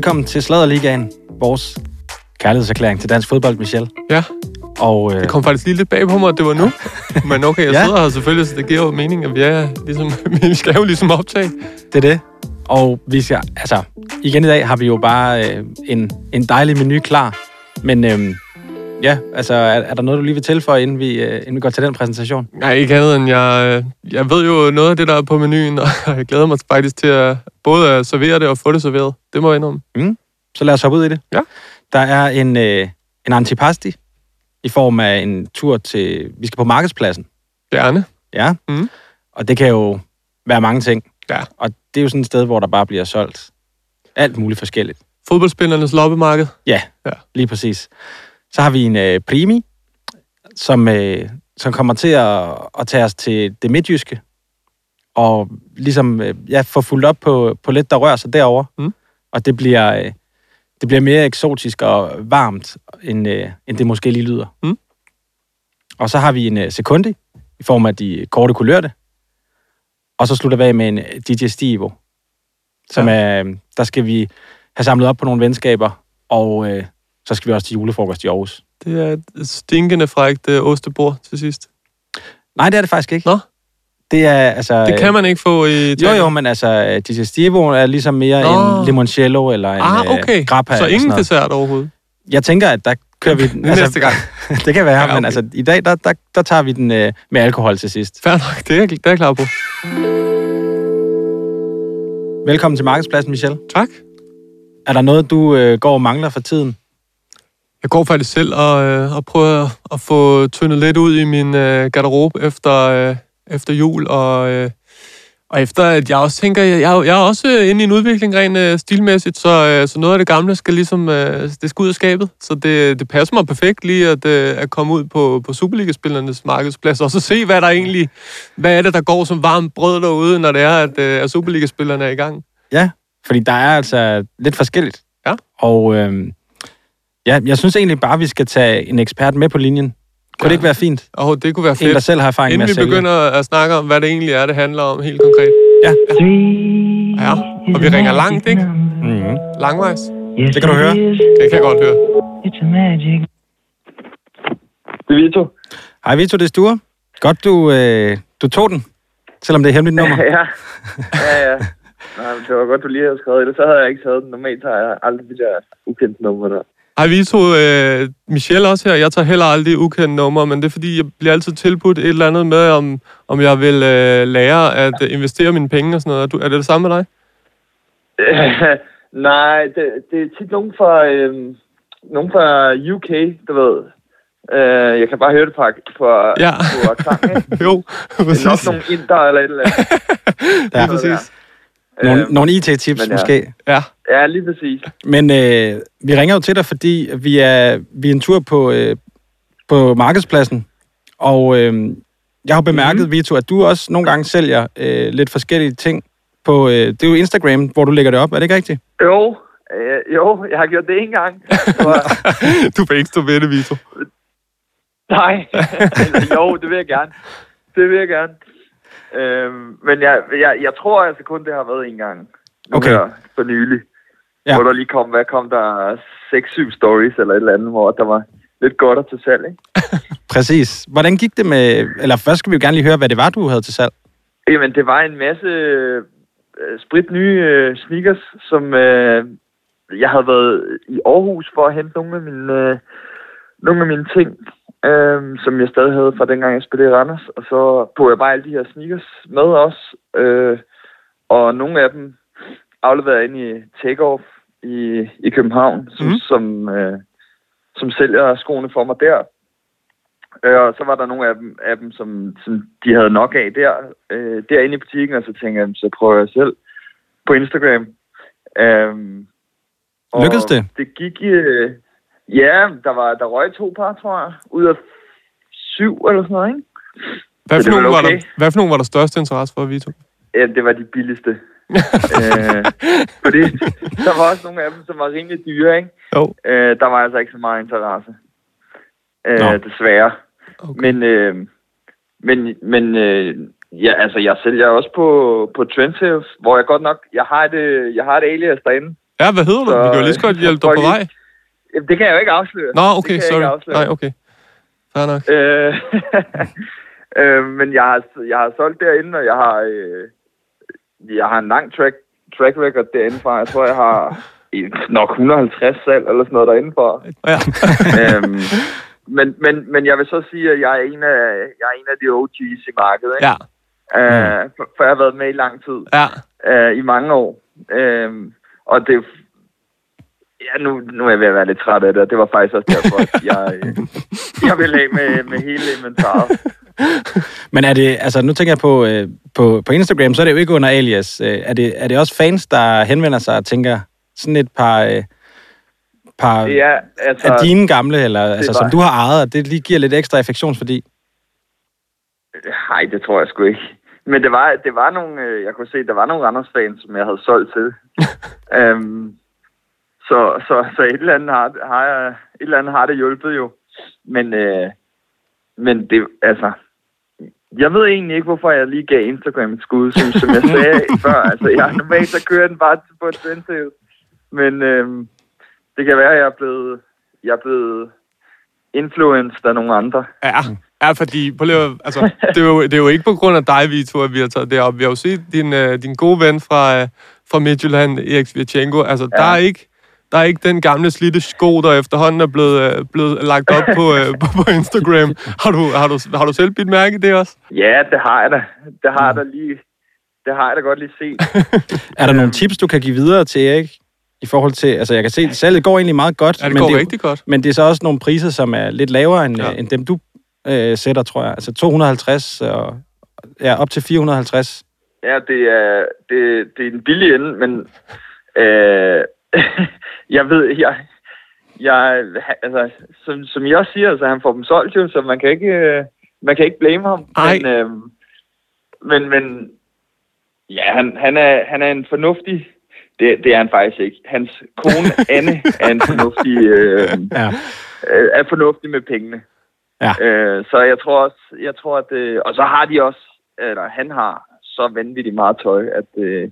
Velkommen til Sladerligaen, vores kærlighedserklæring til dansk fodbold, Michel. Ja, Og øh, det kom faktisk lige lidt bag på mig, at det var nu. Men okay, jeg Ja. sidder her selvfølgelig, så det giver jo mening, at vi er ligesom, vi skal jo ligesom optage. det er det. Og vi skal, altså, igen i dag har vi jo bare øh, en, en dejlig menu klar. Men øh, ja, altså, er, er der noget, du lige vil tilføje, inden vi, øh, inden vi går til den præsentation? Nej, ikke andet end jeg, jeg ved jo noget af det, der er på menuen, og jeg glæder mig faktisk til at både at servere det og få det serveret. Det må jeg indrømme. Så lad os hoppe ud i det. Ja. Der er en, øh, en antipasti i form af en tur til... Vi skal på markedspladsen. Gerne. Ja. Mhm. Og det kan jo være mange ting. Ja. Og det er jo sådan et sted, hvor der bare bliver solgt alt muligt forskelligt. Fodboldspillernes loppemarked. Ja, Ja. lige præcis. Så har vi en øh, primi, som, øh, som kommer til at, at tage os til det midtjyske, og ligesom øh, ja, få fuldt op på, på lidt, der rører sig derovre. Mm. Og det bliver, øh, det bliver mere eksotisk og varmt, end, øh, end det måske lige lyder. Mm. Og så har vi en øh, sekundi, i form af de korte kulørte. Og så slutter vi af med en øh, DJ Stivo, som Ja. er, øh, der skal vi have samlet op på nogle venskaber, og øh, så skal vi også til julefrokost i Aarhus. Det er et stinkende frækt øh, ostebord til sidst. Nej, det er det faktisk ikke. Nå. Det er altså... Det kan man ikke få i Jo, Italien. jo, men altså, digestivo er ligesom mere Nå. en limoncello eller en Ah, øh, okay. grappa. Så ingen dessert overhovedet. Jeg tænker, at der kører vi... den- Næste gang. det kan være, Ja, okay. men altså, i dag, der, der, der tager vi den øh, med alkohol til sidst. Fair nok, det er, det er jeg klar på. Velkommen til Markedspladsen, Michel. Tak. Er der noget, du øh, går og mangler for tiden? Jeg går faktisk selv og, øh, og prøver at få tyndet lidt ud i min øh, garderobe efter, øh, efter jul, og, øh, og efter at jeg også tænker, jeg, jeg, er jeg er også inde i en udvikling rent øh, stilmæssigt, så, øh, så noget af det gamle skal ligesom, øh, det skal ud af skabet, så det, det passer mig perfekt lige at, øh, at komme ud på, på Superliga-spillernes markedsplads, og så se, hvad der egentlig, hvad er det, der går som varmt brød derude, når det er, at, øh, at Superliga-spillerne er i gang. Ja, fordi der er altså lidt forskelligt. Ja. Og øh, ja, jeg synes egentlig bare, vi skal tage en ekspert med på linjen. Kunne Ja. det ikke være fint? Og det kunne være En, der fedt, selv har erfaring inden med vi at sælge. begynder at snakke om, hvad det egentlig er, det handler om helt konkret. Ja. Ja, og vi ringer langt, ikke? Mm-hmm. Langvejs. Det kan du høre. Det kan jeg godt høre. It's a magic. Det er Vito. Hej Vito, det er Sture. Godt, du, øh, du tog den, selvom det er hemmeligt nummer. ja. Ja, ja. Nej, men det var godt, du lige havde skrevet det. Så havde jeg ikke taget den. Normalt har jeg aldrig de der ukendte numre der. Hej Vito, øh, Michelle også her. Jeg tager heller aldrig ukendte numre, men det er fordi, jeg bliver altid tilbudt et eller andet med, om, om jeg vil øh, lære at øh, investere mine penge og sådan noget. Er, du, er det det samme med dig? Nej, det, det er tit nogen fra, øhm, nogen fra UK, du ved. Øh, jeg kan bare høre det på, på, Ja. på ikke? jo, Det er nok præcis. nogle inder eller et eller andet. Ja. Præcis. Nogle, Øhm, nogle IT-tips men ja. måske. Ja, Ja, lige præcis. Men øh, vi ringer jo til dig, fordi vi er, vi er en tur på, øh, på markedspladsen. Og øh, jeg har bemærket, mm-hmm. Vito, at du også nogle gange sælger øh, lidt forskellige ting på... Øh, det er jo Instagram, hvor du lægger det op. Er det ikke rigtigt? Jo, øh, jo, jeg har gjort det en gang. Du vil ikke stå ved det, Vito. Nej. jo, det vil jeg gerne. Det vil jeg gerne. Øhm, men jeg, jeg, jeg tror altså kun, det har været en gang. Nu Okay. her for nylig. Ja. Hvor der lige kom, hvad kom der? 6-7 stories eller et eller andet, hvor der var lidt godt at til salg, ikke? Præcis. Hvordan gik det med... Eller først skal vi jo gerne lige høre, hvad det var, du havde til salg. Jamen, det var en masse øh, sprit nye øh, sneakers, som øh, jeg havde været i Aarhus for at hente nogle af mine, øh, nogle af mine ting, øh, som jeg stadig havde fra dengang, jeg spillede i Randers. Og så tog jeg bare alle de her sneakers med os, øh, og nogle af dem afleverede ind i Takeoff i, i København, som, mm. som, øh, som sælger skoene for mig der. Øh, og så var der nogle af dem, af dem som, som de havde nok af der, øh, derinde i butikken, og så tænkte jeg, "Jamen, så prøver jeg selv på Instagram. Og Lykkedes det? Det gik... Øh, ja, der, var, der røg to par, tror jeg, ud af syv eller sådan noget, ikke? Hvad for, nogen var okay? der, hvad for nogen var der største interesse for, Vito? Ja, det var de billigste. øh, fordi der var også nogle af dem, som var rimelig dyre, ikke? Jo. Øh, der var altså ikke så meget interesse. Nå. Øh, desværre. Okay. Men, øh, men, men øh, ja, altså, jeg sælger også på, på Trendsales, hvor jeg godt nok, jeg har et, øh, jeg har et alias derinde, Ja, hvad hedder du? Så, Vi kan jo lige så godt øh, hjælpe dig på vej. ikke- Jamen, det kan jeg jo ikke afsløre. Nå, Det okay, jeg sorry. Nej, okay. Fair nok. Øh, øh, men jeg har, jeg har solgt derinde, og jeg har, øh, jeg har en lang track, track record derinde fra. Jeg tror, jeg har nok 150 salg eller sådan noget derinde fra. Ja. øhm, men, men, men jeg vil så sige, at jeg er en af, jeg er en af de OG's i markedet. Ikke? ja, Øh, for, for jeg har været med i lang tid. ja. øh, i mange år. Øh, og det Ja, nu, nu er jeg ved at være lidt træt af det, og det var faktisk også derfor, at jeg, øh, jeg ville af med, med hele inventaret. Men er det, altså nu tænker jeg på, øh, på, på Instagram, så er det jo ikke under alias. Øh, er, det, er det også fans, der henvender sig og tænker sådan et par, par er, altså, af dine gamle, eller altså, var- som du har ejet, og det lige giver lidt ekstra affektionsværdi? Nej, det tror jeg sgu ikke. Men det var, det var nogle, jeg kunne se, der var nogle Randers-fans, som jeg havde solgt til. øhm, så, så, så et eller andet har, har jeg, et eller andet har det hjulpet jo. Men, øh, men det, altså, jeg ved egentlig ikke, hvorfor jeg lige gav Instagram et skud, som, som jeg sagde før. Altså, jeg, normalt så kører den bare på et sensitiv. Men øhm, det kan være, at jeg er blevet, jeg er blevet influenced af nogle andre. Ja, ja fordi på lige, altså, det, er jo, det er jo ikke på grund af dig, Vito, at vi har taget det op. Vi har jo set din, øh, din gode ven fra, øh, fra Midtjylland, Erik Svirchenko. Altså, ja. der, er ikke, der er ikke den gamle slidte sko, der efterhånden er blevet, øh, blevet lagt op på, øh, på, på Instagram. Har du, har, du, har du selv bidt mærke i det også? Ja, det har jeg da. Det har jeg da lige... Det har jeg da godt lige set. Er der nogle tips, du kan give videre til Erik? I forhold til, altså jeg kan se, at salget går egentlig meget godt. Ja, det men går det, er- rigtig godt. Men det er så også nogle priser, som er lidt lavere end, ja. end dem, du øh, sætter, tror jeg. Altså 250 og ja, op til 450. Ja, det er, det, det er en billig ende, men øh, jeg ved, jeg, jeg, altså, som, som jeg også siger, så han får dem solgt jo, så man kan ikke, øh, man kan ikke blame ham. Ej. Men, øh, men, men ja, han, han, er, han er en fornuftig, det, det er han faktisk ikke. Hans kone, Anne, er en fornuftig, øh, Ja. øh, er fornuftig med pengene. Ja. Øh, så jeg tror også, jeg tror at, øh, og så har de også, eller han har så vanvittigt meget tøj, at øh,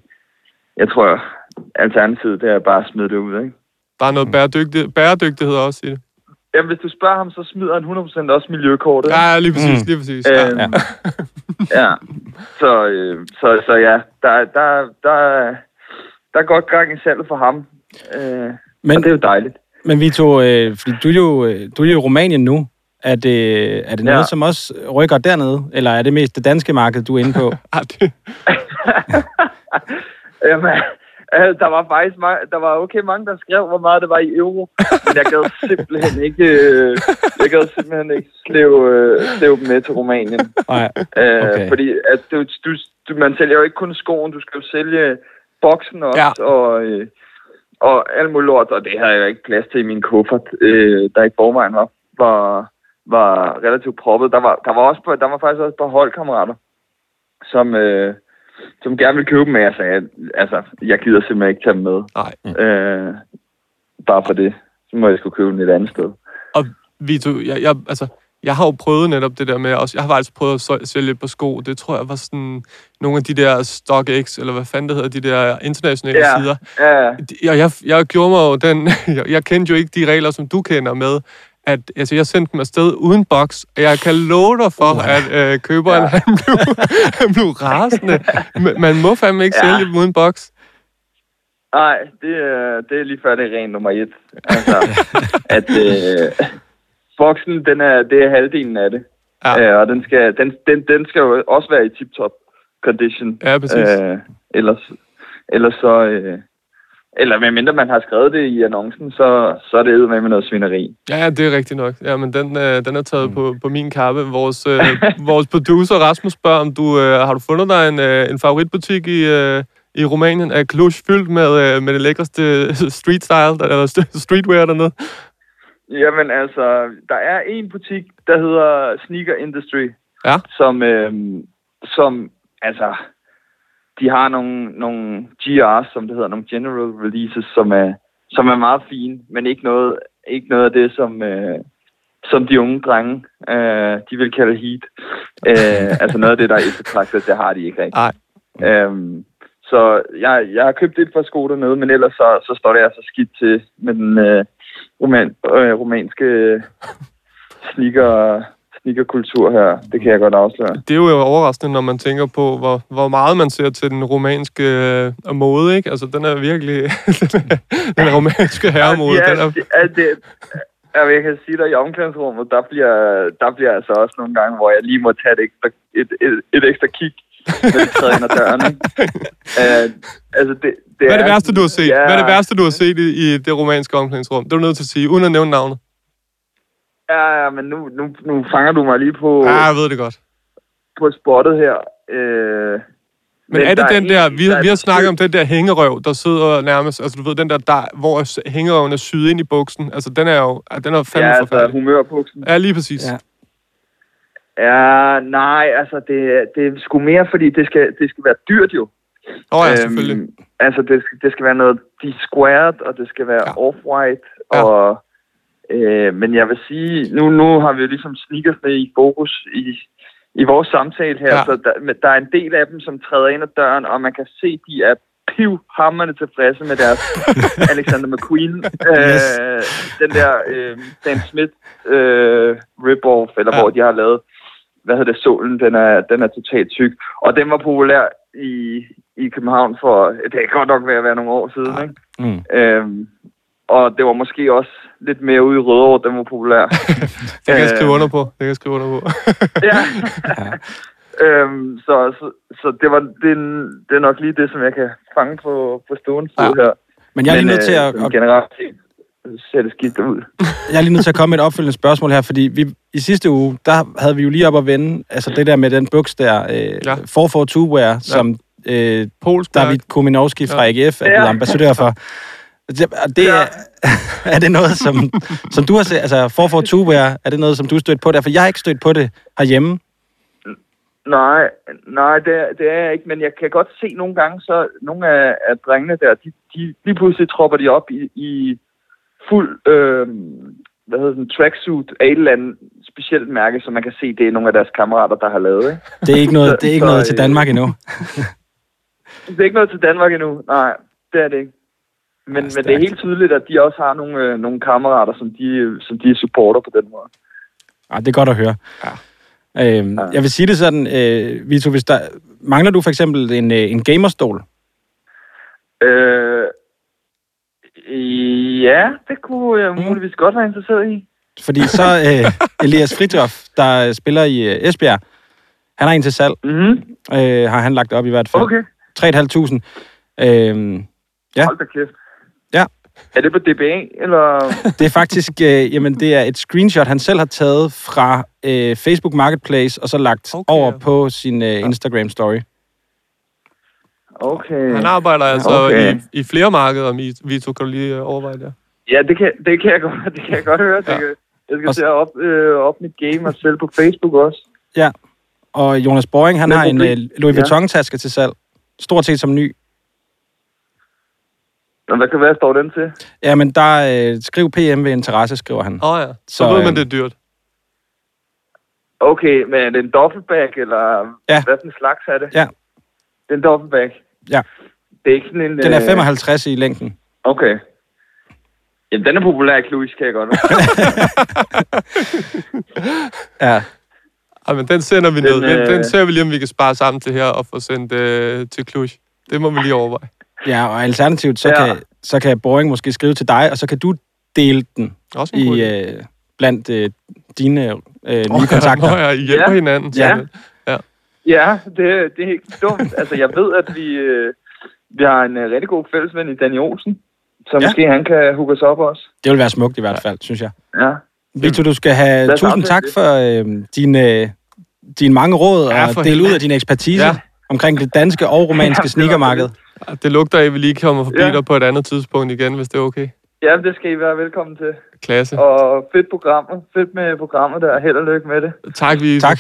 jeg tror, alternativet det er bare at smide det ud, ikke? Der er noget bæredygtig, bæredygtighed også i det. Jamen, hvis du spørger ham, så smider han 100% også miljøkortet. Ja, lige præcis, Mm. lige præcis. Ja. Øhm, Ja. ja. Så, øh, så, så ja, der, der, der, der er godt gang i salget for ham. Øh, Men, og det er jo dejligt. men Vito, øh, fordi du er, jo, øh, du er jo i Rumænien nu. Er det, er det noget, Ja. som også rykker dernede? Eller er det mest det danske marked, du er inde på? Ja, Jamen, øh, der var faktisk mange, der var okay mange, der skrev, hvor meget det var i euro. Men jeg gad simpelthen ikke, øh, jeg gad simpelthen ikke slæve, øh, slæve dem med til Rumænien. Nej. Øh, Okay. Fordi at du, du, du, man sælger jo ikke kun skoen, du skal jo sælge boksen også, Ja. og, øh, og alt muligt lort, og det havde jeg jo ikke plads til i min kuffert, øh, der i forvejen var, var, var relativt proppet. Der var, der var, også, på- der var faktisk også et par holdkammerater, som, øh, som gerne ville købe dem, men jeg sagde, altså, jeg gider simpelthen ikke tage dem med. nej. Øh, bare for det. Så må jeg skulle købe den et andet sted. Og Vito, jeg, jeg, altså, jeg har jo prøvet netop det der med, også, jeg har faktisk prøvet at sælge par sko, det tror jeg var sådan nogle af de der StockX, eller hvad fanden det hedder, de der internationale Ja. sider. Ja, Jeg, jeg, jeg gjorde mig jo den, jeg, jeg kendte jo ikke de regler, som du kender med, at altså, jeg sendte dem afsted uden boks, og jeg kan love dig for, Uha. at øh, køberen, Ja. han, blev, han blev rasende. Man må fandme ikke Ja. sælge dem uden boks. Nej, det, er- det er lige før, det er ren nummer et. Altså, at øh, boksen, den er, det er halvdelen af det. Ja. Øh, og den skal, den, den, den skal jo også være i tip-top condition. Ja, præcis. Øh, ellers, ellers så... Øh, eller medmindre man har skrevet det i annoncen, så, så er det med med noget svineri. Ja, det er rigtigt nok. Ja, men den, øh, den er taget på, på min kappe. Vores, øh, vores producer Rasmus spørger, om du øh, har du fundet dig en, øh, en favoritbutik i, øh, i Rumænien? Er Cluj fyldt med, øh, med det lækreste street style, der, eller st- streetwear dernede? Jamen altså, der er en butik, der hedder Sneaker Industry, Ja. som, øh, som altså, de har nogle, nogle GR's, som det hedder, nogle general releases, som er, som er meget fine, men ikke noget, ikke noget af det, som, øh, som de unge drenge, øh, de vil kalde heat. Øh, altså noget af det, der er eftertragtet, det har de ikke rigtigt. Nej. Øhm, Så jeg, jeg har købt et par sko dernede, men ellers så, så står det altså skidt til med den øh, roman, øh, romanske sneaker, sneakerkultur her. Det kan jeg godt afsløre. Det er jo overraskende, når man tænker på, hvor, hvor meget man ser til den romanske øh, mode, ikke? Altså, den er virkelig... den er romanske herremode. Ja, den er, det, er, det, Ja, jeg kan sige dig, i omklædningsrummet, der bliver, der bliver altså også nogle gange, hvor jeg lige må tage et ekstra, et, et, et ekstra kig, når vi træder ind ad døren. Ikke? Uh, altså, det, det Hvad er det værste, du har set? Ja, Hvad er det værste, du har set i, i det romanske omklædningsrum? Det er du nødt til at sige, uden at nævne navnet. Ja, ja, men nu, nu, nu fanger du mig lige på, Ja, jeg ved det godt. på spottet her. Uh, Men, er det den en- der, vi, der er vi har et snakket om den der hængerøv, der sidder nærmest, altså du ved, den der, der hvor hængerøven er syet ind i buksen, altså den er jo, ja, den er fandme Ja, altså forfærdelig. humørbuksen. Ja, lige præcis. Ja. Ja. Ja, nej, altså det, det er sgu mere, fordi det skal, det skal være dyrt jo. Åh oh, ja, selvfølgelig. Øhm, altså, det, skal- det skal være noget de-squared, og det skal være Ja. ja. off-white, Ja. og... Øh, men jeg vil sige, nu, nu har vi jo ligesom sneakersne i fokus i, i vores samtale her, Ja. så der, der er en del af dem, som træder ind ad døren, og man kan se, de er pivhammerne tilfredse med deres Alexander McQueen, øh, den der øh, Dan Smith øh, rip-off, eller Ja. hvor de har lavet, hvad hedder det, solen, den er, den er totalt tyk. Og den var populær i, i København for, det kan godt nok være, at være nogle år siden, Ja. ikke? Mm. Øhm, og det var måske også lidt mere ude i Rødovre, den var populær. Det kan jeg skrive øh, under på. Det kan jeg skrive under på. ja. øhm, så, så, så det, var, det, er- det er nok lige det, som jeg kan fange på, på stående Ja. her. Men jeg er lige nødt til at, øh, at generelt set ser det skidt ud. jeg er lige nødt til at komme med et opfølgende spørgsmål her, fordi vi, i sidste uge, der havde vi jo lige op at vende, altså det der med den buks der, øh, Ja. ja. 442 wear, som øh, Polsk David mærke. Kominowski fra Ja. AGF er blevet Ja. ambassadør for. Det, er, er det noget, som, som du har set, altså 442 wear, er det noget, som du har stødt på der? For jeg har ikke stødt på det herhjemme. Nej, nej, det, er- det er jeg ikke, men jeg kan godt se nogle gange, så nogle af, af drengene der, de, de lige pludselig tropper de op i, i fuld, øh, hvad hedder den, tracksuit af et eller andet specielt mærke, så man kan se, det er nogle af deres kammerater, der har lavet, ikke? Det er ikke noget, Så- det er ikke så, noget til øh, Danmark endnu. Det er ikke noget til Danmark endnu, nej, det er det ikke. Men, Ja, men det er helt tydeligt, at de også har nogle, øh, nogle kammerater, som de, øh, som de supporter på den måde. Ja, det er godt at høre. Ja. Øhm, Ja. Jeg vil sige det sådan, øh, Vito, hvis der, mangler du for eksempel en, øh, en gamerstol? Øh, ja, det kunne jeg Mm. muligvis godt være interesseret i. Fordi så øh, Elias Fritjof, der spiller i øh, Esbjerg, han har en til salg, Mhm, øh, har han lagt op i hvert fald. okay. 3.500. Øhm, Ja. Hold da kæft. Ja. Er det på DBA, eller... det er faktisk, øh, jamen det er et screenshot, han selv har taget fra øh, Facebook Marketplace, og så lagt Okay. over på sin øh, Instagram story. Okay. Han arbejder altså Okay. i, i flere markeder, Mi- Vito, kan du lige øh, overveje det? Ja, det kan, det kan jeg godt, det kan jeg godt høre. Det Ja. kan, jeg skal Og- til at op, øh, op mit game og selv på Facebook også. Og Jonas Boring, han Men har en øh, Louis ja. Vuitton-taske til salg. Stort set som ny. Nå, hvad kan være, står den til? Jamen, der øh, skriv PM ved interesse, skriver han. Åh oh, ja, så, Så, ved man, øhm, det er dyrt. Okay, men er det en duffelbag, eller Ja. hvad for en slags er det? Ja. Det er en duffelbag? Ja. Det er ikke sådan en... Den er øh, 55 i længden. Okay. Jamen, den er populær i Cluj, kan jeg godt. Ja, Ej, men den sender vi Den, ned. Den, øh, den ser vi lige, om vi kan spare sammen til her og få sendt øh, til Cluj. Det må vi lige overveje. Ja og alternativt, så, Ja. kan, så kan Boring måske skrive til dig, og så kan du dele den Også i, øh, blandt øh, dine øh, nye ja, kontakter. Ja, I hjælper Ja. hinanden. Ja. sådan. Ja, det, det er ikke dumt. Altså, jeg ved, at vi, øh, vi har en øh, rigtig god fællesven i Danny Olsen, så Ja. måske han kan hooke os op også. Det vil være smukt i hvert fald, synes jeg. Ja. Victor, du skal have tusind tak det. for øh, dine, dine mange råd Ja, og dele ud af din ekspertise Ja. Omkring det danske og romanske Ja, det sneakermarked. Det lugter af, at vi lige kommer forbi Ja. dig på et andet tidspunkt igen, hvis det er okay. Ja, det skal I være velkommen til. Klasse. Og fedt program. Fedt med programmet der. Held og lykke med det. Tak, Vito. Tak.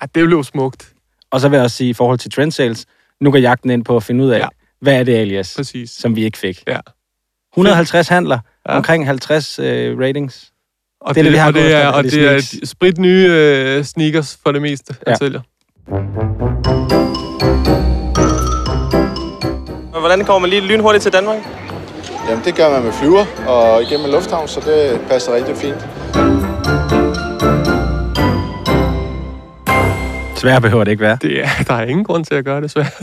Ja, det blev smukt. Og så vil jeg også sige, i forhold til trend sales, nu går jagten ind på at finde ud af, Ja. hvad er det alias, Præcis. som vi ikke fik. Ja. 150 handler, Ja. omkring 50 øh, ratings. Og Det er det, vi har og det er, efter, og det det er sprit nye øh, sneakers for det meste, han Ja. sælger. Hvordan kommer man lige lynhurtigt til Danmark? Jamen, det gør man med flyver og igennem en lufthavn, så det passer rigtig fint. Svær behøver det ikke være. Det er, der er ingen grund til at gøre det svært.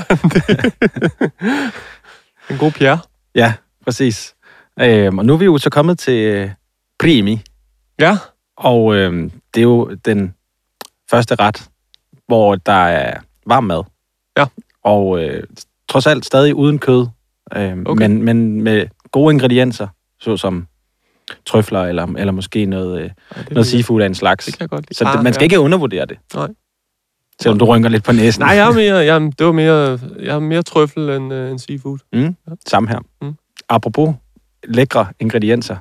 en god Pierre. Ja, præcis. Øhm, og nu er vi jo så kommet til øh, primi, Ja, og øhm, det er jo den første ret, hvor der er varm mad. Ja. Og øh, trods alt stadig uden kød, øhm, Okay. men, men med gode ingredienser, såsom trøfler eller, eller måske noget, øh, Ej, noget seafood af en slags. det kan jeg godt lide. Så Ah, man skal ja. ikke undervurdere det. Nej. Selvom du rynker lidt på næsen. Nej, jeg er mere, jeg, det var mere, jeg er mere trøffel end, uh, end seafood. Samme her. Mm. Mm. Apropos lækre ingredienser,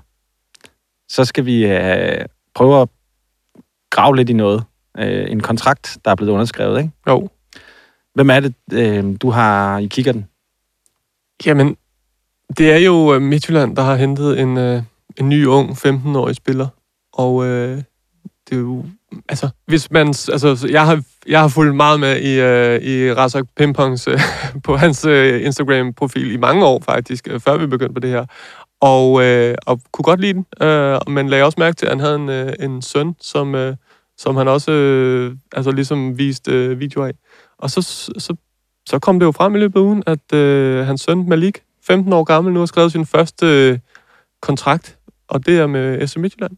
så skal vi øh, prøve at grave lidt i noget. Øh, en kontrakt, der er blevet underskrevet, ikke? Jo. Hvem er det, øh, du har i kikkerten? Jamen, det er jo øh, Midtjylland, der har hentet en, øh, en ny ung 15-årig spiller. Og øh, det er jo... Altså, hvis man... Altså, jeg har, jeg har fulgt meget med i, øh, i Razak Pimpongs øh, på hans øh, Instagram-profil i mange år faktisk, øh, før vi begyndte på det her. Og, øh, og kunne godt lide den. Øh, men lagde også mærke til, at han havde en, øh, en søn, som, øh, som han også øh, altså ligesom viste øh, videoer af. Og så, så, så kom det jo frem i løbet af ugen, at øh, hans søn Malik, 15 år gammel, nu har skrevet sin første øh, kontrakt, og det er med FC Midtjylland.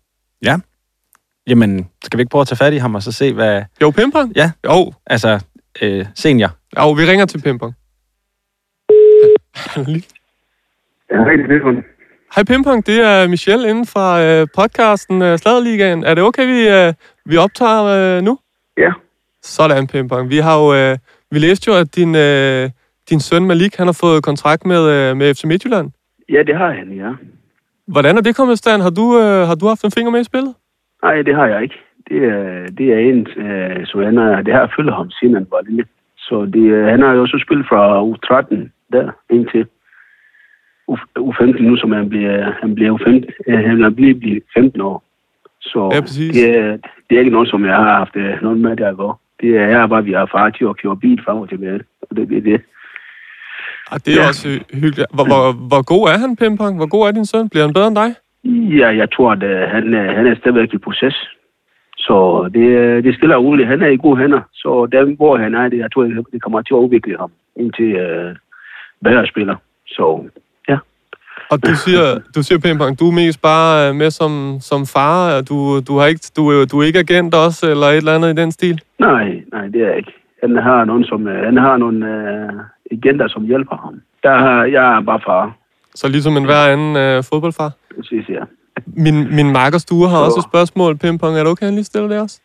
Jamen, skal vi ikke prøve at tage fat i ham og så se, hvad... Jo, Pimpong? Ja. Jo, Altså, øh, senior. jo, vi ringer til Pimpong. Han er lige- Ja. Hej Pimpong, det er Michelle inden fra øh, podcasten øh, Sladerligaen. Er det okay, vi, øh, vi optager øh, nu? Ja. Sådan, Pimpong. Vi har jo, øh, vi læste jo, at din, øh, din søn Malik, han har fået kontrakt med, øh, med FC Midtjylland. Ja, det har han, ja. Hvordan er det kommet i stand? Har du, øh, har du haft en finger med i spillet? Nej, det har jeg ikke. Det er, det er en, øh, så han er, det har følget ham, siden han var lille. Så det, øh, han har jo også spillet fra U13 der indtil U- U15 nu, som han bliver, han bliver U15, øh, han er blevet, blevet 15 år. Så Ja, præcis. det, er, det er ikke noget, som jeg har haft øh, noget med der at gå. Det er bare, vi har far til at køre bil frem og tilbage. Og det er det. Ah, det er Ja. også hy- hyggeligt. Hvor, hvor, hvor god er han, Pimpong? Hvor god er din søn? Bliver han bedre end dig? Ja, jeg tror, at øh, han, er- han er stadigvæk i proces. Så det, er- det er stille og roligt. Han er i gode hænder. Så der, hvor han er, det, jeg tror, det kommer til at udvikle ham indtil øh, bedre spiller. Så. Og du siger, du siger Pimpong, du er mest bare øh, med som, som far, og du, du, har ikke, du, er du er ikke agent også, eller et eller andet i den stil? Nej, nej, det er jeg ikke. Han har nogen, som, øh, han har nogle øh, agenter, som hjælper ham. Der har, jeg er bare far. Så ligesom en hver anden øh, fodboldfar. Præcis, ja. Min, min makker Sture har Så- også et spørgsmål, Pimpong. Er det okay, han lige stiller det også?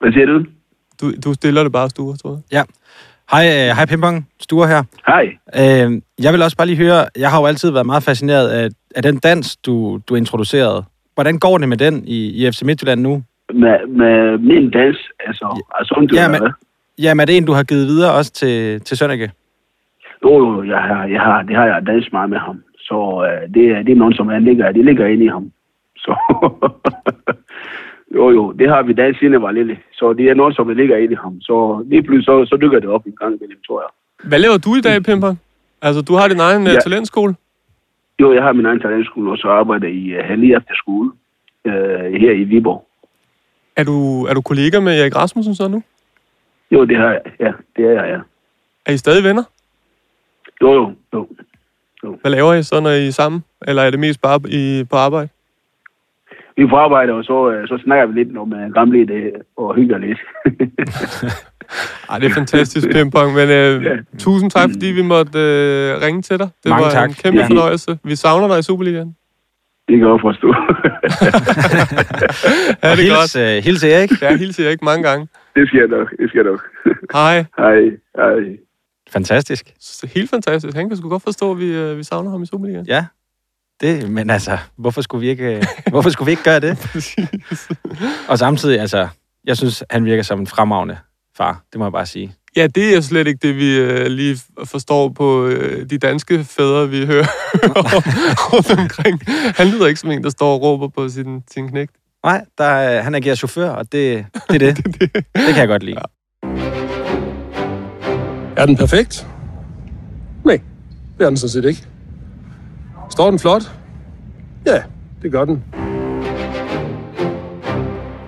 Hvad siger du? Du, du stiller det bare, Sture, tror jeg. Hej, øh, hej Pimpong. Sture her. Hej. Øh, jeg vil også bare lige høre, jeg har jo altid været meget fascineret af, af den dans, du, du introducerede. Hvordan går det med den i, i FC Midtjylland nu? Med, med min dans, altså, altså om du Ja, ja, men- er det en, du har givet videre også til, til Sønneke? Jo, jo, jeg har, jeg har, det har jeg danset meget med ham. Så øh, det, er- det er nogen, som han ligger, det ligger inde i ham. Så jo, jo, det har vi danset, siden jeg var lille. Så det er noget, som ligger inde i ham. Så lige pludselig, så, så dykker det op en gang imellem, tror jeg. Hvad laver du i dag, Pimpong? Altså, du har din egen ja. Ja. talentskole. Jo, jeg har min egen talentskole, og så arbejder i uh, Halli efter skole øh, her i Viborg. Er du, er du kollega med Erik Rasmussen så nu? Jo, det har jeg. Ja, det er jeg, ja. Er I stadig venner? Jo, jo, jo. Hvad laver I så, når I er sammen? Eller er det mest bare i, på arbejde? Vi får arbejde, og så, øh, så snakker vi lidt om uh, gamle idéer og hygger lidt. Ej, det er fantastisk, Pimpong, men øh, Ja. tusind tak, fordi vi måtte øh, ringe til dig. Det Mange var tak. en kæmpe Ja. fornøjelse. Vi savner dig i Superligaen. det kan jeg forstå. Ja, det er hils, godt. øh, hils Erik. Jeg hilser ikke mange gange. det skal jeg nok, det skal jeg nok. Hej. hej, hej. Fantastisk. Helt fantastisk. Han kan sgu godt forstå, at vi, øh, vi savner ham i Superligaen. Ja. Det, men altså, hvorfor skulle vi ikke, øh, hvorfor skulle vi ikke gøre det? Og samtidig, altså, jeg synes, han virker som en fremragende far. Det må jeg bare sige. Ja, det er slet ikke det, vi øh, lige forstår på øh, de danske fædre, vi hører rundt omkring. Han lyder ikke som en, der står og råber på sin, sin knægt. Nej, der, er- han agerer chauffør, og det, det er det. det kan jeg godt lide. Er den perfekt? Nej, Det er den sådan set ikke. Står den flot? Ja, det gør den.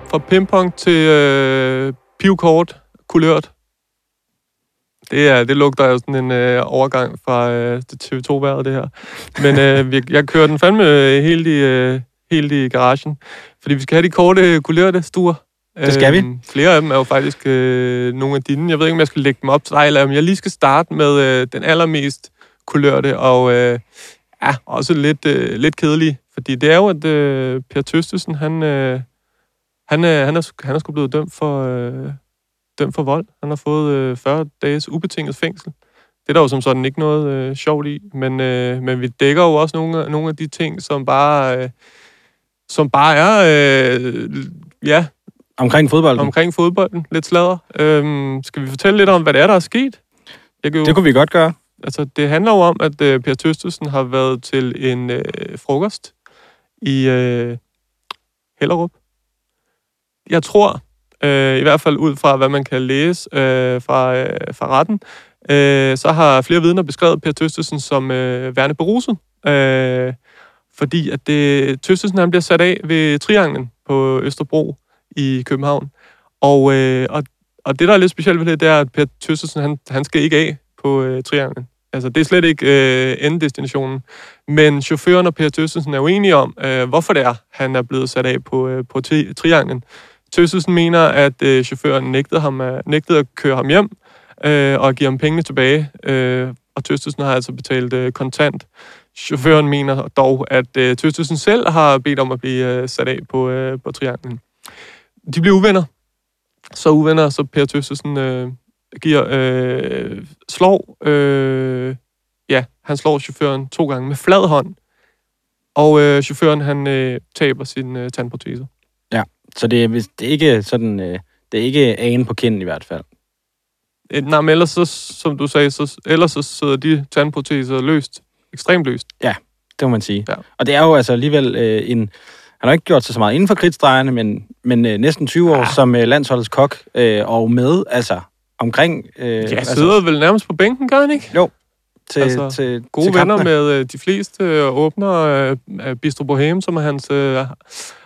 Fra pingpong til øh, pivkort, kulørt. Det, er, det lugter jo sådan en øh, overgang fra øh, det TV2-været, det her. Men øh, vi, jeg kører den fandme øh, helt i, øh, helt i garagen. Fordi vi skal have de korte, kulørte stuer. Det skal vi. Øhm, flere af dem er jo faktisk øh, nogle af dine. Jeg ved ikke, om jeg skal lægge dem op til dig, eller om jeg lige skal starte med øh, den allermest kulørte, og øh, ja, også lidt, øh, lidt kedelig. Fordi det er jo, at øh, Per Tøstesen, han, øh, han, øh, han, er, han er sgu blevet dømt for, øh, dømt for vold. Han har fået øh, 40 dages ubetinget fængsel. Det er der jo som sådan ikke noget øh, sjovt i, men, øh, men vi dækker jo også nogle, nogle af de ting, som bare, øh, som bare er øh, ja, Omkring fodbolden. omkring fodbolden. Lidt sladder. Øhm, skal vi fortælle lidt om, hvad det er, der er sket? Jeg kan jo, Det kunne vi godt gøre altså, det handler jo om, at øh, Per Tøstesen har været til en øh, frokost i øh, Hellerup. Jeg tror, øh, i hvert fald ud fra, hvad man kan læse øh, fra, øh, fra retten, øh, så har flere vidner beskrevet Per Tøstesen som øh, værende beruset. Øh, fordi at det, Tøstesen han bliver sat af ved Trianglen på Østerbro i København. Og, øh, og, og det, der er lidt specielt ved det, det er, at Per Tøstesen, han, han skal ikke af på øh, Trianglen. Altså, det er slet ikke øh, endedestinationen. Men chaufføren og Per Tøssensen er uenige om, øh, hvorfor det er, han er blevet sat af på, øh, på tri- Trianglen. Tøssensen mener, at øh, chaufføren nægtede, ham, at, nægtede at køre ham hjem øh, og give ham pengene tilbage. Øh, og Tøssensen har altså betalt øh, kontant. Chaufføren mener dog, at øh, Tøstesen selv har bedt om at blive øh, sat af på, øh, på Trianglen. De bliver uvenner. Så uvenner, så Per Tøssensen... øh, giver, øh, slår, øh, ja, han slår chaufføren to gange med flad hånd. Og øh, chaufføren, han øh, taber sin øh, tandprotese. Så det er, vist- det er ikke sådan... Øh, det er ikke agen på kinden i hvert fald. Øh, nej, men ellers, så, som du sagde, så, ellers så sidder de tandproteser løst. Ekstremt løst. Det må man sige. Ja. Og det er jo altså alligevel øh, en... Han har ikke gjort sig så meget inden for kridtstregerne, men, men øh, næsten 20 år Ah. som øh, landsholdets kok, øh, og med altså omkring... Øh, Ja, altså, sidder vel nærmest på bænken, gør han ikke? til, altså, til, Gode til venner kampene. med øh, de fleste øh, åbner øh, Bistro Bohem, som er hans, øh,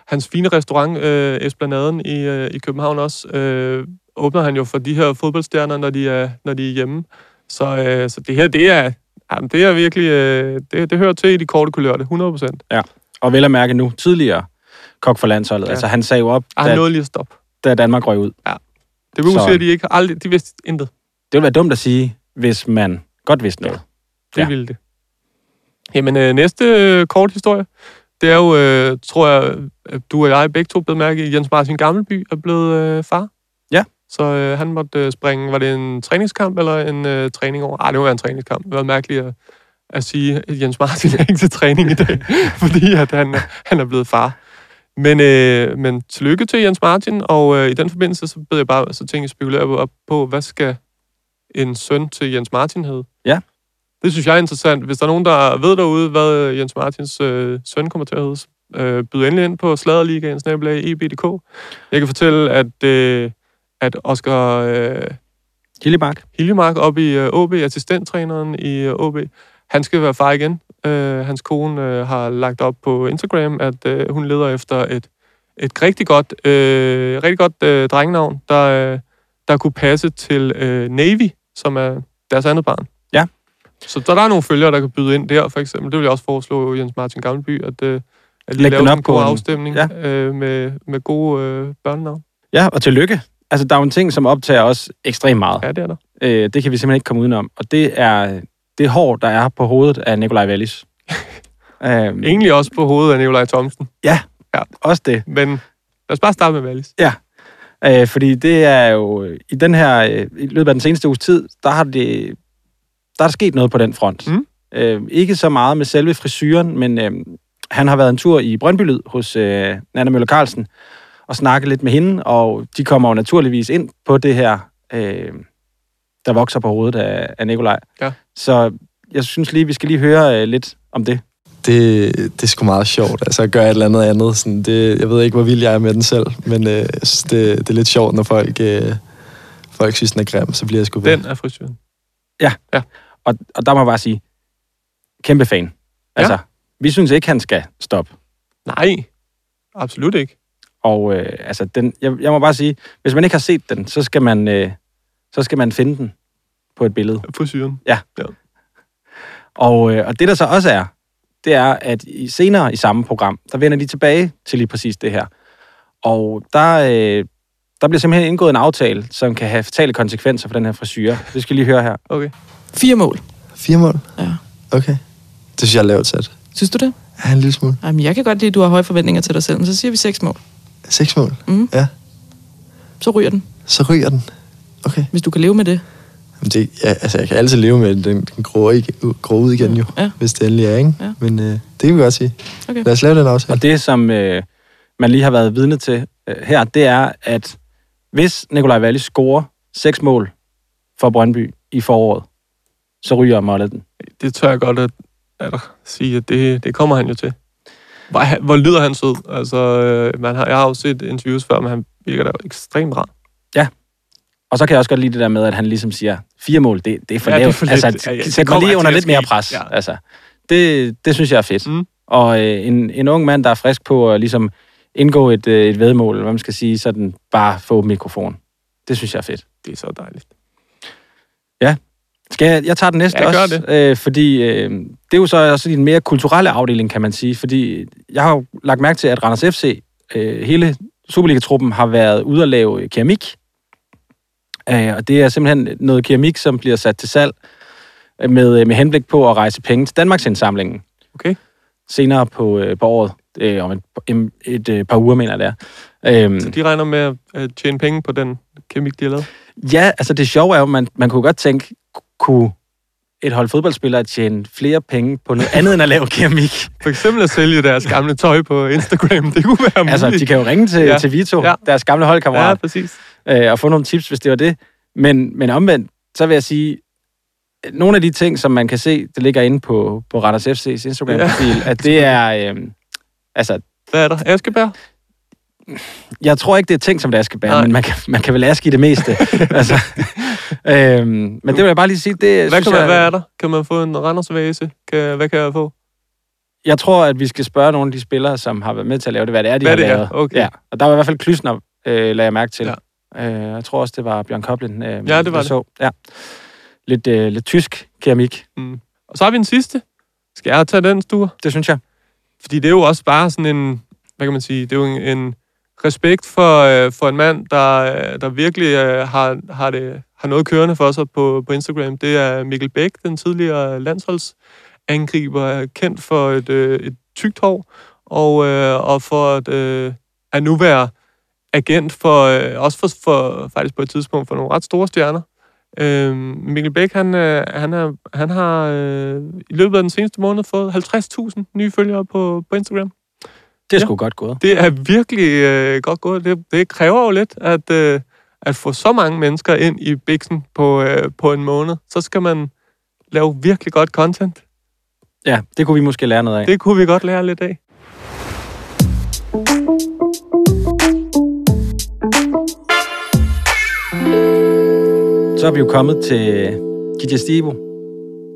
hans fine restaurant, øh, Esplanaden i, øh, i København også. Øh, åbner han jo for de her fodboldstjerner, når de er, når de er hjemme. Så, øh, så det her, det er, jamen, det er virkelig, øh, det, det hører til i de korte kulørte, 100 procent. Og vel at mærke nu, tidligere kok for landsholdet. Ja. Ja. Altså, han sagde jo op, Ah, han da, nåede lige at stoppe. da Danmark røg ud. Det vil sige, at de ikke har aldrig, de vidste intet. Det ville være dumt at sige, hvis man godt vidste noget. Det Ja. ja. ville det. Jamen, øh, næste øh, kort historie, det er jo, øh, tror jeg, at du og jeg begge to blev mærke i, Jens Martin Gammelby er blevet øh, far. Ja. Så øh, han måtte øh, springe, var det en træningskamp eller en øh, træning over? Ej, det må være en træningskamp. Det var mærkeligt at, at sige, at Jens Martin er ikke til træning i dag, fordi at han, han er blevet far. Men, øh, men tillykke til Jens Martin, og øh, i den forbindelse, så bed jeg bare, så tænkte jeg spekulere på, op på, hvad skal en søn til Jens Martin hedde? Ja. Det synes jeg er interessant. Hvis der er nogen, der ved derude, hvad Jens Martins øh, søn kommer til at hedde, øh, byd endelig ind på Sladerligaen, snabelag EB.dk. Jeg kan fortælle, at, øh, at Oscar øh, Gillemark. Hiljemark op i øh, OB, assistenttræneren i øh, OB, han skal være far igen. Øh, hans kone øh, har lagt op på Instagram, at øh, hun leder efter et, et rigtig godt, øh, rigtig godt øh, drengenavn, der, øh, der kunne passe til øh, Navy, som er deres andet barn. Ja. Så der, der er nogle følgere, der kan byde ind der, for eksempel. Det vil jeg også foreslå Jens Martin Gammelby, at, øh, at lige Læg lave den op sådan en god afstemning ja. øh, med, med gode øh, børnenavn. Ja, og tillykke. Altså, der er jo en ting, som optager os ekstremt meget. Ja, det er der. Øh, det kan vi simpelthen ikke komme udenom. Og det er det hår, der er på hovedet af Nikolaj Wallis. øhm, Egentlig også på hovedet af Nikolaj Thomsen. også det. Men lad os bare starte med Wallis. Øh, fordi det er jo, i den her, øh, i løbet af den seneste uges tid, der har det, der er der sket noget på den front. Mm. Øh, ikke så meget med selve frisyren, men øh, han har været en tur i Brøndby hos øh, Nana Møller Carlsen og snakket lidt med hende, og de kommer jo naturligvis ind på det her, øh, der vokser på hovedet af, af Nikolaj. Ja. Så jeg synes lige, vi skal lige høre øh, lidt om det. det, det er sgu meget sjovt. Altså at gøre et eller andet andet. Sådan, det, jeg ved ikke, hvor vild jeg er med den selv, men øh, jeg synes, det, det er lidt sjovt, når folk, øh, folk synes, den er grim, så bliver jeg sgu ved. Den er frisyren. Og, og der må jeg bare sige, kæmpe fan. Altså, vi synes ikke, han skal stoppe. Nej, absolut ikke. Og øh, altså, den, jeg, jeg må bare sige, hvis man ikke har set den, så skal man, øh, så skal man finde den på et billede. Frisyren. Ja. Ja. Og, øh, og det, der så også er, det er, at i, senere i samme program, der vender de tilbage til lige præcis det her. Og der, øh, der bliver simpelthen indgået en aftale, som kan have fatale konsekvenser for den her frisyr. Det skal I lige høre her. Okay. Fire mål. Fire mål? Ja. Okay. Det synes jeg er lavt sat. Synes du det? Ja, en lille smule. Jamen, jeg kan godt lide, at du har høje forventninger til dig selv, men så siger vi seks mål. Seks mål? Mm. Ja. Så ryger den, Så ryger den. Okay. hvis du kan leve med det. Jamen det, ja, altså, jeg kan altid leve med den, den grå, ikke, grå ud igen jo, Ja. hvis det endelig er, ikke? Ja. Men øh, det kan vi godt sige. Okay. Lad os lave den aftale. Og det, som øh, man lige har været vidne til øh, her, det er, at hvis Nikolaj Walli scorer seks mål for Brøndby i foråret, så ryger Mollet den. Det tør jeg godt at, at sige, at det, det kommer han jo til. Hvor, hvor lyder han sød. Altså, øh, man har, jeg har jo set interviews før, men han virker da ekstremt rar. Og så kan jeg også godt lide det der med, at han ligesom siger, fire mål, det, det er for Ja, det lavt. altså, Ja, ja, det sæt mig lige under lidt mere pres. Ja. Altså, det, det synes jeg er fedt. Mm. Og øh, en, en ung mand, der er frisk på at ligesom indgå et, øh, et vedmål, eller hvad man skal sige, sådan bare få mikrofon. Det synes jeg er fedt. Det er så dejligt. Skal jeg, jeg tager den næste Ja, også, Øh, fordi øh, det er jo så også en mere kulturelle afdeling, kan man sige, fordi jeg har jo lagt mærke til, at Randers FC, øh, hele Superliga-truppen, har været ude at lave keramik. Øh, og det er simpelthen noget keramik, som bliver sat til salg øh, med, med henblik på at rejse penge til Danmarks indsamlingen. Okay. Senere på, øh, på året, øh, om et, et, et, par uger, mener jeg det er. Øhm, Så de regner med at- tjene penge på den kemik, de har lavet? Ja, altså det sjove er jo, man, man kunne godt tænke, kunne et hold fodboldspillere tjene flere penge på noget andet end at lave keramik? For eksempel at sælge deres gamle tøj på Instagram. Det kunne være muligt. Altså, de kan jo ringe til, Ja. til Vito, Ja. deres gamle Ja, holdkammerat, præcis. ja. øh, og få nogle tips, hvis det var det. Men, men omvendt, så vil jeg sige, nogle af de ting, som man kan se, det ligger inde på, på Randers FC's Instagram-profil, ja. at det er... Øh, altså, Hvad er der? Askebær? jeg tror ikke, det er ting, som er bære, Nej. men man kan, man kan vel aske i det meste. altså, øhm, men det vil jeg bare lige sige, det Hvad, synes kan man, jeg, hvad er der? Kan man få en Randers-vase? Kan, hvad kan jeg få? Jeg tror, at vi skal spørge nogle af de spillere, som har været med til at lave det, hvad det er, de Hvad har det er, lavet. okay. Ja, og der var i hvert fald Klysner, øh, lagde jeg mærke til. Ja. Øh, jeg tror også, det var Bjørn Koblin. Øh, Ja, det var det. Så. Ja. Lidt, øh, lidt tysk keramik, Mm. Og så har vi en sidste. Skal jeg tage den, Sture? det synes jeg. Fordi det er jo også bare sådan en, hvad kan man sige, det er jo en, en respekt for, øh, for en mand, der, øh, der virkelig øh, har, har, det, har noget kørende for sig på, på Instagram. Det er Mikkel Bæk, den tidligere landsholdsangriber, er kendt for et, øh, et tykt hår, og, øh, og for at, øh, at nu være agent for, øh, også for, for, faktisk på et tidspunkt, for nogle ret store stjerner. Øh, Mikkel Bæk, han, øh, han, er, han har øh, i løbet af den seneste måned fået 50.000 nye følgere på, på Instagram. Det er Ja. sgu godt gået. Det er virkelig øh, godt gået. Det, det kræver jo lidt at, øh, at få så mange mennesker ind i biksen på, øh, på en måned. Så skal man lave virkelig godt content. Ja, det kunne vi måske lære noget af. Det kunne vi godt lære lidt af. Så er vi jo kommet til Gigi Stivo.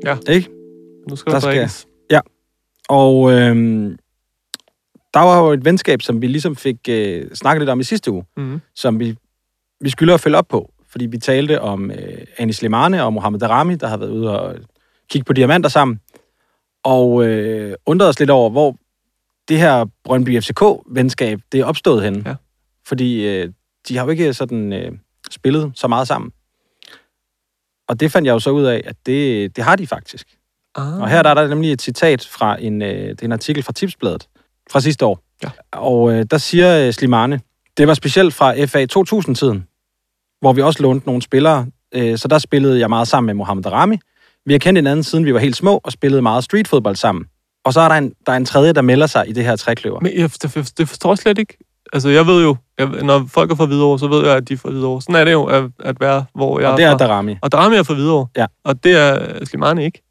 Ja. Ikke? Nu skal Der der skal- drikkes. Og øhm, der var jo et venskab, som vi ligesom fik øh, snakket lidt om i sidste uge, Mm. som vi, vi skylder at følge op på. Fordi vi talte om øh, Anis Limane og Mohamed Darami, der har været ude og kigge på diamanter sammen. Og øh, undrede os lidt over, hvor det her Brøndby FCK-venskab, det er opstået henne. Ja. Fordi øh, de har jo ikke sådan øh, spillet så meget sammen. Og det fandt jeg jo så ud af, at det, det har de faktisk. Ah. Og her der er der nemlig et citat fra en, øh, det er en artikel fra Tipsbladet fra sidste år. Ja. Og øh, der siger øh, Slimane, det var specielt fra FA 2000-tiden, hvor vi også lånte nogle spillere. Øh, så der spillede jeg meget sammen med Mohamed Darami. Vi har kendt hinanden, siden vi var helt små, og spillede meget streetfodbold sammen. Og så er der en, der er en tredje, der melder sig i det her trækløver. Men jeg, det, det forstår jeg slet ikke. Altså, jeg ved jo, jeg, når folk er fra Hvidovre, så ved jeg, at de er fra Hvidovre. Sådan er det jo at, at være, hvor jeg Og det er fra. Darami. Og Drami er fra Hvidovre. Ja. Og det er Slimane ikke.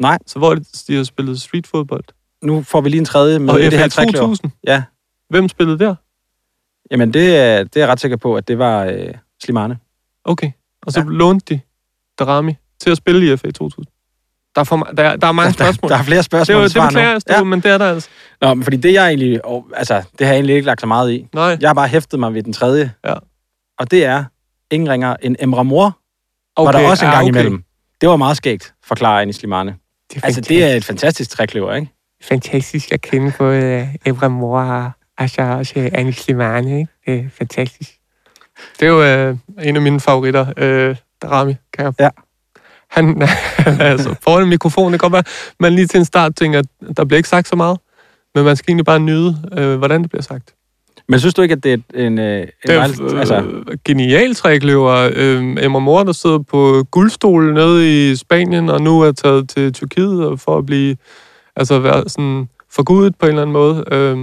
Nej. Så hvor er det, de har spillet streetfodbold? Nu får vi lige en tredje med Og i det her trækløver. 2000? Ja. Hvem spillede der? Jamen, det er, det er jeg ret sikker på, at det var øh, Slimane. Okay. Og så Ja. lånte de Darami til at spille i FA 2000. Der er, for, der, er- der er mange spørgsmål. Der er flere det, spørgsmål er jo- det beklager jeg, ja. men det er der altså. Nå, men fordi det jeg egentlig... Og, altså, det har jeg egentlig ikke lagt så meget i. Nej. Jeg har bare hæftet mig ved den tredje. Ja. Og det er ingen ringer en Emra Mor, okay, var der også en ja, gang okay. imellem. Det var meget skægt, forklarer Anis Limane. Det Altså, det er et fantastisk trækløver, ikke? fantastisk at kende både uh, Ebra Mor og altså også Annie Slimane. Ikke? Det er fantastisk. Det er jo uh, en af mine favoritter, Darami. Kan jeg... Ja. Han, er altså foran en mikrofon. Det kan godt være, man lige til en start tænker, at der bliver ikke sagt så meget. Men man skal egentlig bare nyde, uh, hvordan det bliver sagt. Men synes du ikke, at det er en... øh, en Det er meget, øh, altså, genial trækløver. Øh, Emma Mor, der sidder på guldstol nede i Spanien, og nu er taget til Tyrkiet for at blive, altså være sådan forgudet på en eller anden måde. Øh,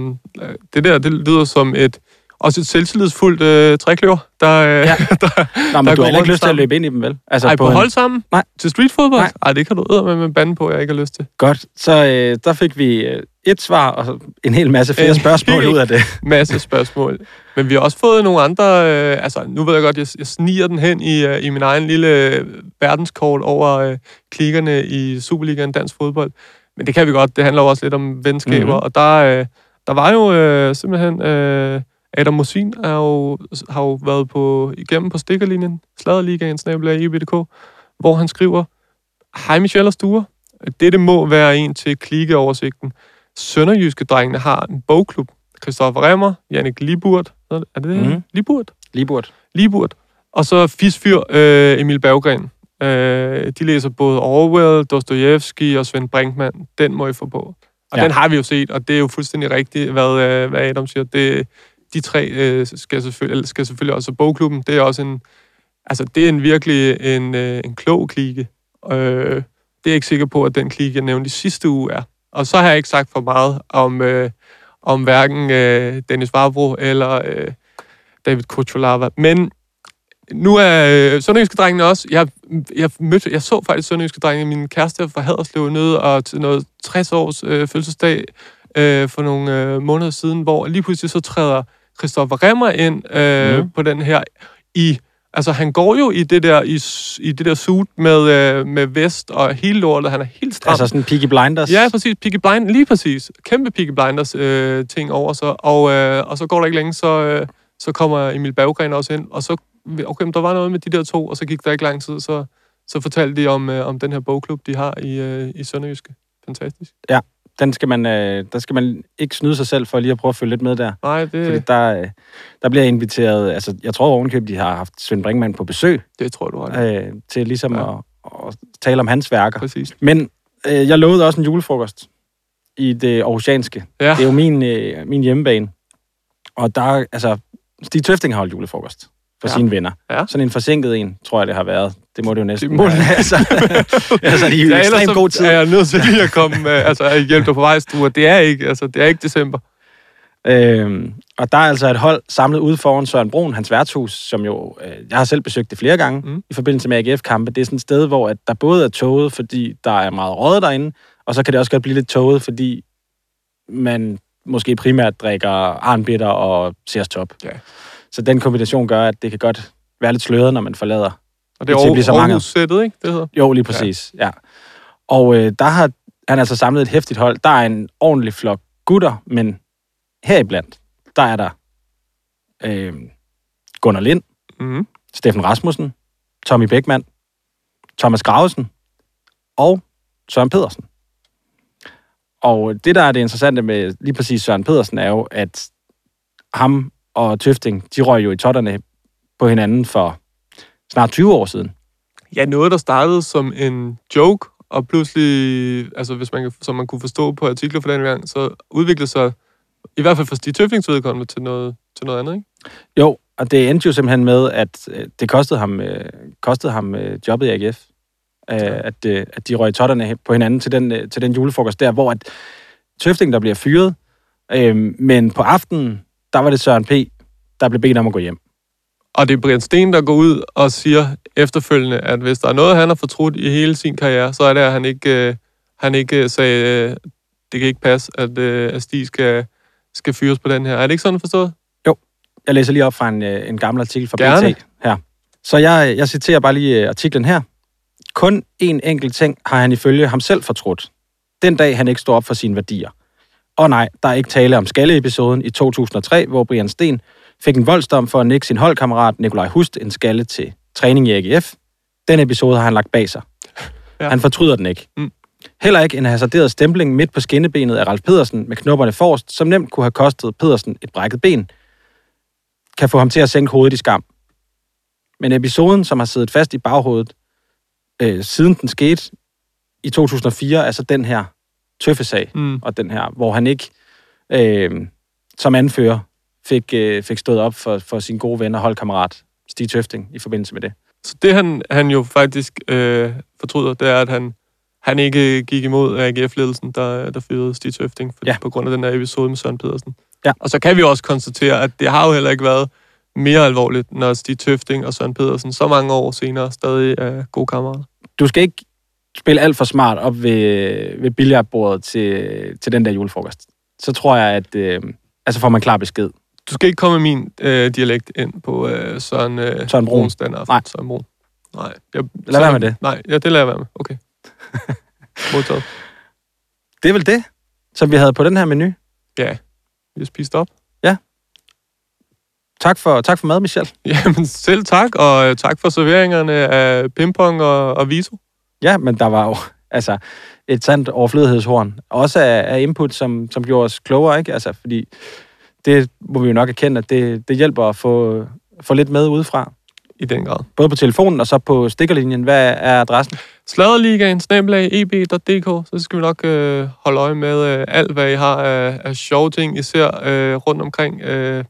det der, det lyder som et, også et selvtillidsfuldt øh, trækløver, der, øh, Ja. der, Nå, men der du har ikke lyst til at løbe ind i dem, vel? Altså, Ej, på, en- hold sammen? Nej. Til streetfodbold? Nej. Ej, det kan du æde med bande på, jeg ikke har lyst til. Godt, så øh, der fik vi øh, et svar og en hel masse flere En spørgsmål ud af det. masse spørgsmål. Men vi har også fået nogle andre... Øh, altså, nu ved jeg godt, jeg, jeg sniger den hen i, øh, i min egen lille øh, verdenskort over øh, klikkerne i Superligaen dansk fodbold. Men det kan vi godt. Det handler jo også lidt om venskaber. Mhm. Mm-hmm. Og der, øh, der var jo øh, simpelthen... Øh, Adam Mosin er jo, har jo været på, igennem på stikkerlinjen, Sladerligaen, snabelag IBDK, hvor han skriver, Hej Michelle og Sture. Dette må være en til klikkeoversigten. Sønderjyske drengene har en bogklub. Christoffer Remmer, Jannik Liburt. Er det det? Mm. Liburt? Lige burde. Liburt. Og så Fisfyr øh, Emil Berggren. Øh, de læser både Orwell, Dostojevski og Svend Brinkmann. Den må I få på. Og Ja. den har vi jo set, og det er jo fuldstændig rigtigt, hvad, øh, hvad Adam siger. Det, de tre øh, skal, selvfølgelig, skal selvfølgelig også bogklubben. Det er også en, altså det er en virkelig en, øh, en klog klike. Øh, det er jeg ikke sikker på, at den klike, jeg nævnte i sidste uge, er. Og så har jeg ikke sagt for meget om, øh, om hverken øh, Dennis Varbro eller øh, David Kucholava. Men nu er øh, Sønderjyske drengene også. Jeg, jeg, mødte, jeg så faktisk Sønderjyske drengene. Min kæreste fra Haderslev nede og til noget 60 års øh, fødselsdag øh, for nogle øh, måneder siden, hvor lige pludselig så træder Christoffer Remmer ind øh, mm. på den her i Altså, han går jo i det der, i, i det der suit med, øh, med vest og hele lortet. Han er helt stram. Altså sådan Peaky Blinders. Ja, præcis. Peaky Blind, lige præcis. Kæmpe Peaky Blinders øh, ting over sig. Og, øh, og så går der ikke længe, så, øh, så kommer Emil Berggren også ind. Og så, okay, men der var noget med de der to, og så gik der ikke lang tid, så, så fortalte de om, øh, om den her bogklub, de har i, øh, i Sønderjyske. Fantastisk. Den skal man, øh, der skal man ikke snyde sig selv for lige at prøve at følge lidt med der. Nej, det, Fordi der, øh, der bliver inviteret, altså jeg tror ovenkøbet, de har haft Svend Brinkmann på besøg, det tror du har. øh, til ligesom Ja. at, at tale om hans værker. Præcis. Men øh, jeg lovede også en julefrokost i det aarhusianske. Ja. Det er jo min, øh, min hjemmebane. Og der, er- altså, Stig Tøfting har holdt julefrokost for Ja. ja. sine venner. Ja. Sådan en forsinket en, tror jeg, det har været. Det må det jo næsten Det må det. være. altså, altså, de er jo Ja, ekstremt så god tid. er jeg nødt til lige at komme med, altså at hjælpe dig på vej, Struer. Det er ikke, altså, det er ikke december. Øhm, og der er altså et hold samlet ude foran Søren Brun, hans værtshus, som jo, øh, jeg har selv besøgt det flere gange Mm. i forbindelse med AGF-kampe. Det er sådan et sted, hvor at der både er toget, fordi der er meget røget derinde, og så kan det også godt blive lidt toget, fordi man måske primært drikker arnbitter og Sears Top. Ja. Så den kombination gør, at det kan godt være lidt sløret, når man forlader. Og det er. Aarhus-sættet, ikke? Det hedder. Jo, lige præcis, ja. ja. Og øh, der har han altså samlet et hæftigt hold. Der er en ordentlig flok gutter, men heriblandt, der er der øh, Gunnar Lind, Mm. Steffen Rasmussen, Tommy Beckmann, Thomas Gravesen og Søren Pedersen. Og det, der er det interessante med lige præcis Søren Pedersen, er jo, at ham og Tøfting, de røg jo i totterne på hinanden for snart 20 år siden. Ja, noget, der startede som en joke, og pludselig, altså hvis man, som man kunne forstå på artikler for den gang, så udviklede sig, i hvert fald for Stig Tøflings vedkommende, til noget, til noget andet, ikke? Jo, og det endte jo simpelthen med, at øh, det kostede ham, øh, kostede ham øh, jobbet i AGF. Øh, at, øh, at de røg totterne på hinanden til den, øh, til den julefrokost der, hvor at Tøfting, der bliver fyret, øh, men på aftenen, der var det Søren P., der blev bedt om at gå hjem. Og det er Brian Sten, der går ud og siger efterfølgende, at hvis der er noget, han har fortrudt i hele sin karriere, så er det, at han ikke, øh, han ikke øh, sagde, øh, det kan ikke passe, at, øh, at Stig skal, skal fyres på den her. Er det ikke sådan forstået? Jeg læser lige op fra en, øh, en gammel artikel fra Gerne. BT her. Så jeg, jeg citerer bare lige artiklen her. Kun en enkelt ting har han ifølge ham selv fortrudt. Den dag, han ikke stod op for sine værdier. Og nej, der er ikke tale om skalleepisoden i 2003, hvor Brian Sten fik en voldsdom for at nikke sin holdkammerat Nikolaj Hust en skalle til træning i AGF. Den episode har han lagt bag sig. Ja. Han fortryder den ikke. Mm. Heller ikke en hasarderet stempling midt på skinnebenet af Ralf Pedersen med knopperne forrest, som nemt kunne have kostet Pedersen et brækket ben, kan få ham til at sænke hovedet i skam. Men episoden, som har siddet fast i baghovedet, øh, siden den skete i 2004, altså den her tøffesag, Mm. og den her, hvor han ikke øh, som anfører fik, øh, fik stået op for, for sin gode ven og holdkammerat Stig Tøfting i forbindelse med det. Så det, han, han jo faktisk øh, fortryder, det er, at han, han ikke gik imod AGF-ledelsen, der, der fyrede Stig Tøfting for, ja. På grund af den her episode med Søren Pedersen. Ja. Og så kan vi også konstatere, at det har jo heller ikke været mere alvorligt, når Stig Tøfting og Søren Pedersen så mange år senere stadig er gode kammerater. Du skal ikke spille alt for smart op ved, ved billiardbordet til, til den der julefrokost. Så tror jeg, at øh, altså får man klar besked. Du skal ikke komme min øh, dialekt ind på øh, Søren, øh, Søren Brun. Bruns den aften. Nej. Søren Brun. Nej. Jeg, Lad være med det. Nej, ja, det lader jeg være med. Okay. Modtaget. Det er vel det, som vi havde på den her menu. Ja, vi har spist op. Tak for, tak for mad, Michel. Jamen selv tak, og øh, tak for serveringerne af pingpong og, og viso. Ja, men der var jo altså, et sandt overflødighedshorn. Også af, af input, som, som gjorde os klogere, ikke? Altså, fordi det må vi jo nok erkende, at det, det hjælper at få, få lidt med udefra. I den grad. Både på telefonen og så på stikkerlinjen. Hvad er adressen? Sladerligaen, snabelag, eb.dk, så skal vi nok øh, holde øje med øh, alt, hvad I har af, af sjove ting, især øh, rundt omkring øh,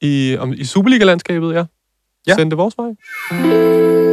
i, om, i Superliga-landskabet, ja. Ja. Send det vores vej.